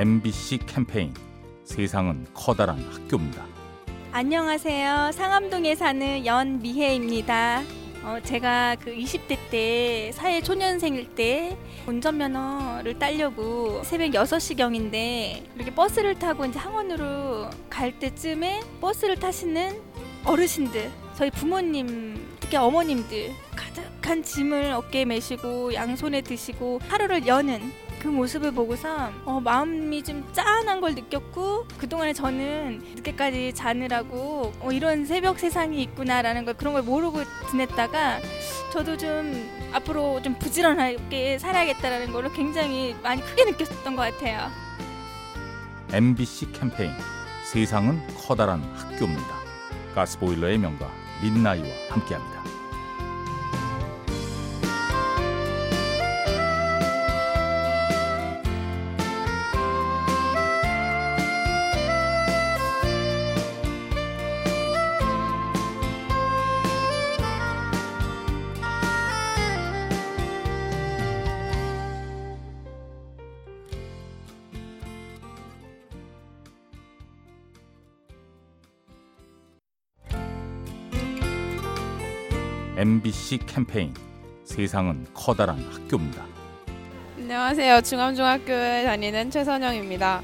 MBC 캠페인 세상은 커다란 학교입니다. 안녕하세요. 상암동에 사는 연미혜입니다. 어, 제가 그 20대 때 사회 초년생일 때 운전면허를 따려고 새벽 6시경인데 이렇게 버스를 타고 이제 항원으로 갈 때쯤에 버스를 타시는 어르신들, 저희 부모님, 특히 어머님들 가득한 짐을 어깨에 메시고 양손에 드시고 하루를 여는 그 모습을 보고서 어, 마음이 좀 짠한 걸 느꼈고 그동안에 저는 늦게까지 자느라고 어, 이런 새벽 세상이 있구나라는 걸 그런 걸 모르고 지냈다가 저도 좀 앞으로 좀 부지런하게 살아야겠다라는 걸로 굉장히 많이 크게 느꼈던 것 같아요. MBC 캠페인 세상은 커다란 학교입니다. 가스보일러의 명가 민나이와 함께합니다. MBC 캠페인 세상은 커다란 학교입니다. 안녕하세요. 중암중학교에 다니는 최선영입니다.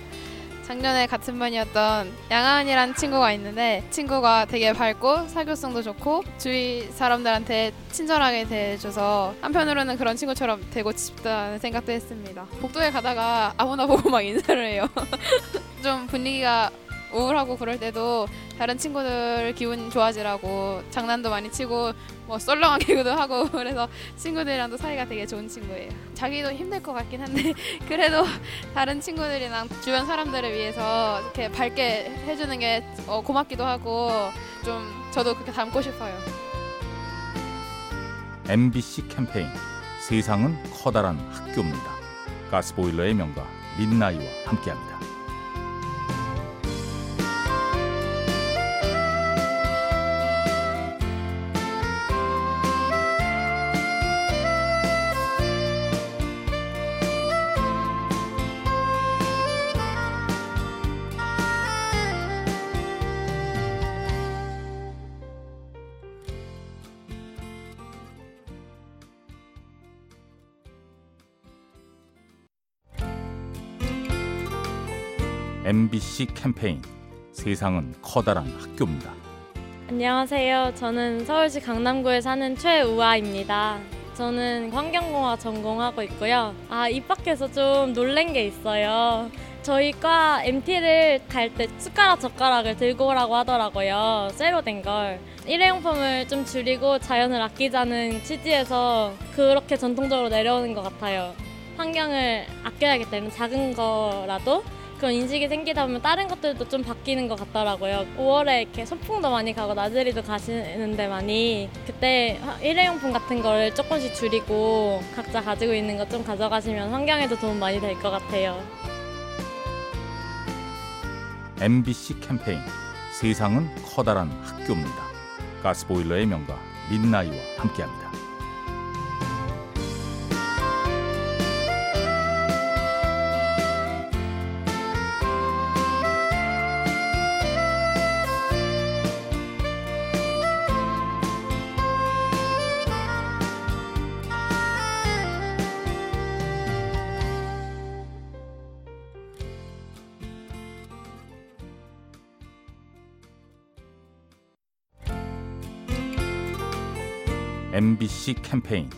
작년에 같은 반이었던 양하은이라는 친구가 있는데 친구가 되게 밝고 사교성도 좋고 주위 사람들한테 친절하게 대해줘서 한편으로는 그런 친구처럼 되고 싶다는 생각도 했습니다. 복도에 가다가 아무나 보고 막 인사를 해요. 좀 분위기가 우울하고 그럴 때도 다른 친구들 기분 좋아지라고 장난도 많이 치고 뭐 썰렁한 개그도 하고 그래서 친구들이랑도 사이가 되게 좋은 친구예요. 자기도 힘들 것 같긴 한데 그래도 다른 친구들이랑 주변 사람들을 위해서 이렇게 밝게 해주는 게 어, 고맙기도 하고 좀 저도 그렇게 닮고 싶어요. MBC 캠페인 세상은 커다란 학교입니다. 가스보일러의 명가 민나이와 함께합니다. MBC 캠페인 세상은 커다란 학교입니다. 안녕하세요. 저는 서울시 강남구에 사는 최우아입니다. 저는 환경공학 전공하고 있고요. 아, 입 밖에서 좀 놀란 게 있어요. 저희 과 MT를 갈 때 숟가락 젓가락을 들고 오라고 하더라고요. 쇠로 된 걸. 일회용품을 좀 줄이고 자연을 아끼자는 취지에서 그렇게 전통적으로 내려오는 것 같아요. 환경을 아껴야겠다는 작은 거라도 그런 인식이 생기다 보면 다른 것들도 좀 바뀌는 것 같더라고요. 5월에 이렇게 소풍도 많이 가고 나들이도 가시는데 많이 그때 일회용품 같은 걸 조금씩 줄이고 각자 가지고 있는 것 좀 가져가시면 환경에도 도움 많이 될 것 같아요. MBC 캠페인 세상은 커다란 학교입니다. 가스보일러의 명가 민나이와 함께합니다. MBC 캠페인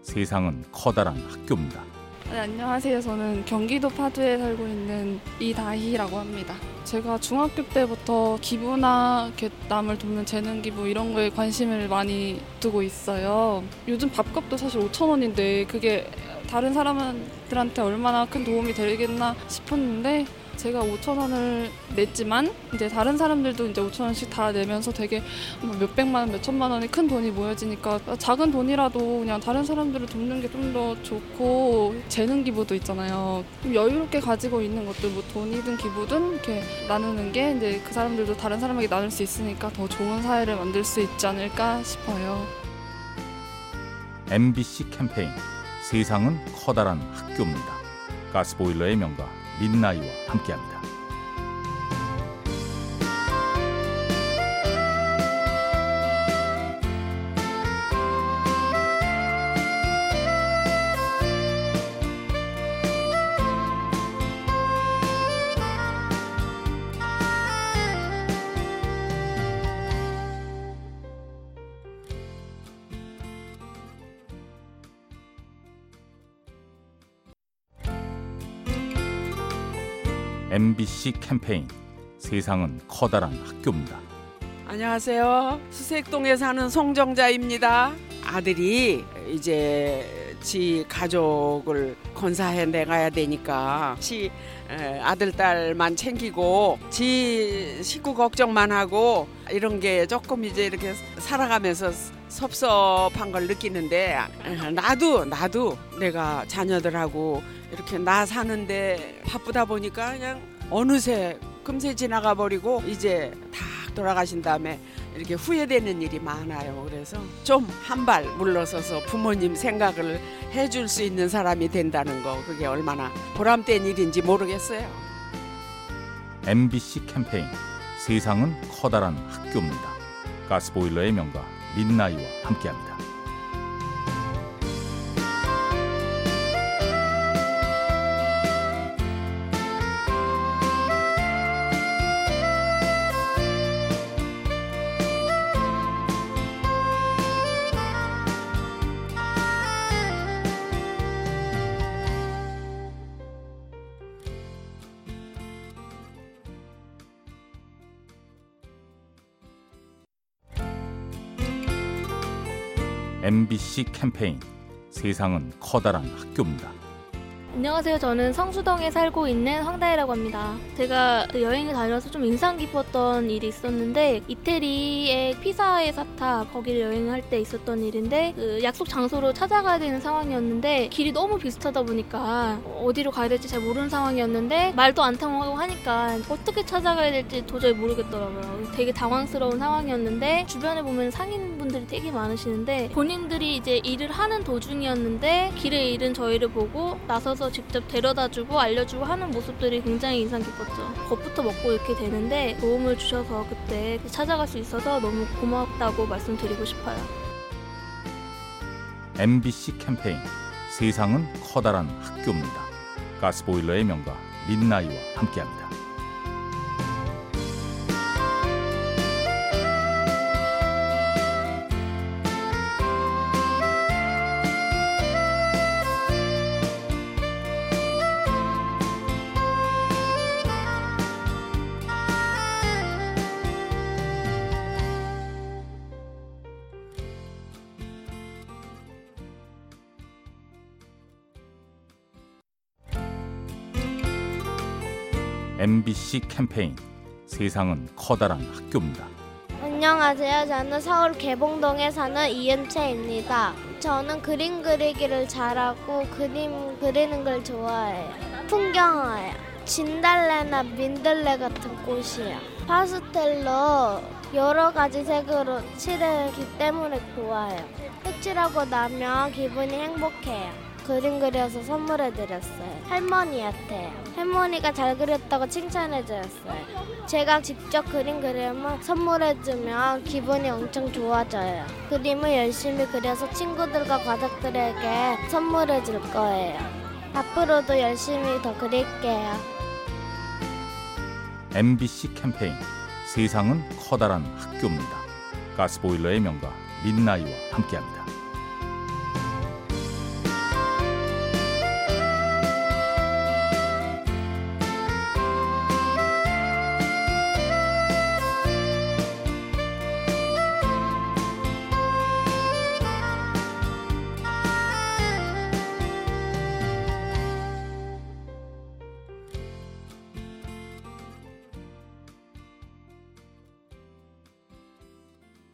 세상은 커다란 학교입니다. 네, 안녕하세요. 저는 경기도 파주에 살고 있는 이다희라고 합니다. 제가 중학교 때부터 기부나 남을 돕는 재능 기부 이런 거에 관심을 많이 두고 있어요. 요즘 밥값도 사실 5천 원인데 그게 다른 사람들한테 얼마나 큰 도움이 되겠나 싶었는데 제가 5천 원을 냈지만 이제 다른 사람들도 이제 5천 원씩 다 내면서 되게 뭐 몇백만 원, 몇 천만 원의 큰 돈이 모여지니까 작은 돈이라도 그냥 다른 사람들을 돕는 게 좀 더 좋고 재능 기부도 있잖아요. 좀 여유롭게 가지고 있는 것들 뭐 돈이든 기부든 이렇게 나누는 게 이제 그 사람들도 다른 사람에게 나눌 수 있으니까 더 좋은 사회를 만들 수 있지 않을까 싶어요. MBC 캠페인 세상은 커다란 학교입니다. 가스보일러의 명가 민나이와 함께합니다. MBC 캠페인 세상은 커다란 학교입니다. 안녕하세요. 수색동에 사는 송정자입니다. 아들이 이제 지 가족을 건사해 내가야 되니까 지 에, 아들 딸만 챙기고 지 식구 걱정만 하고 이런 게 조금 이제 이렇게 살아가면서 섭섭한 걸 느끼는데 에, 나도 나도 내가 자녀들하고 이렇게 나 사는데 바쁘다 보니까 그냥 어느새 금세 지나가 버리고 이제 다 돌아가신 다음에 이렇게 후회되는 일이 많아요. 그래서 좀 한 발 물러서서 부모님 생각을 해줄 수 있는 사람이 된다는 거 그게 얼마나 보람된 일인지 모르겠어요. MBC 캠페인 세상은 커다란 학교입니다. 가스보일러의 명가 민나이와 함께합니다. MBC 캠페인 세상은 커다란 학교입니다. 안녕하세요. 저는 성수동에 살고 있는 황다혜라고 합니다. 제가 그 여행을 다녀서 좀 인상 깊었던 일이 있었는데 이태리의 피사의 사타 거기를 여행할 때 있었던 일인데 그 약속 장소로 찾아가야 되는 상황이었는데 길이 너무 비슷하다 보니까 어디로 가야 될지 잘 모르는 상황이었는데 말도 안 통하고 하니까 어떻게 찾아가야 될지 도저히 모르겠더라고요. 되게 당황스러운 상황이었는데 주변에 보면 상인 분들이 되게 많으시는데 본인들이 이제 일을 하는 도중이었는데 길에 잃은 저희를 보고 나서서 직접 데려다주고 알려주고 하는 모습들이 굉장히 인상 깊었죠. 겁부터 먹고 이렇게 되는데 도움을 주셔서 그때 찾아갈 수 있어서 너무 고맙다고 말씀드리고 싶어요. MBC 캠페인 세상은 커다란 학교입니다. 가스보일러의 명가 민나이와 함께합니다. MBC 캠페인 세상은 커다란 학교입니다. 안녕하세요. 저는 서울 개봉동에 사는 이은채입니다. 저는 그림 그리기를 잘하고 그림 그리는 걸 좋아해요. 풍경화요. 진달래나 민들레 같은 꽃이요. 파스텔로 여러 가지 색으로 칠하기 때문에 좋아요. 색칠하고 나면 기분이 행복해요. 그림 그려서 선물해 드렸어요. 할머니한테. 할머니가 잘 그렸다고 칭찬해 주었어요. 제가 직접 그림 그리면 선물해 주면 기분이 엄청 좋아져요. 그림을 열심히 그려서 친구들과 가족들에게 선물해 줄 거예요. 앞으로도 열심히 더 그릴게요. MBC 캠페인 세상은 커다란 학교입니다. 가스보일러의 명가 민나이와 함께합니다.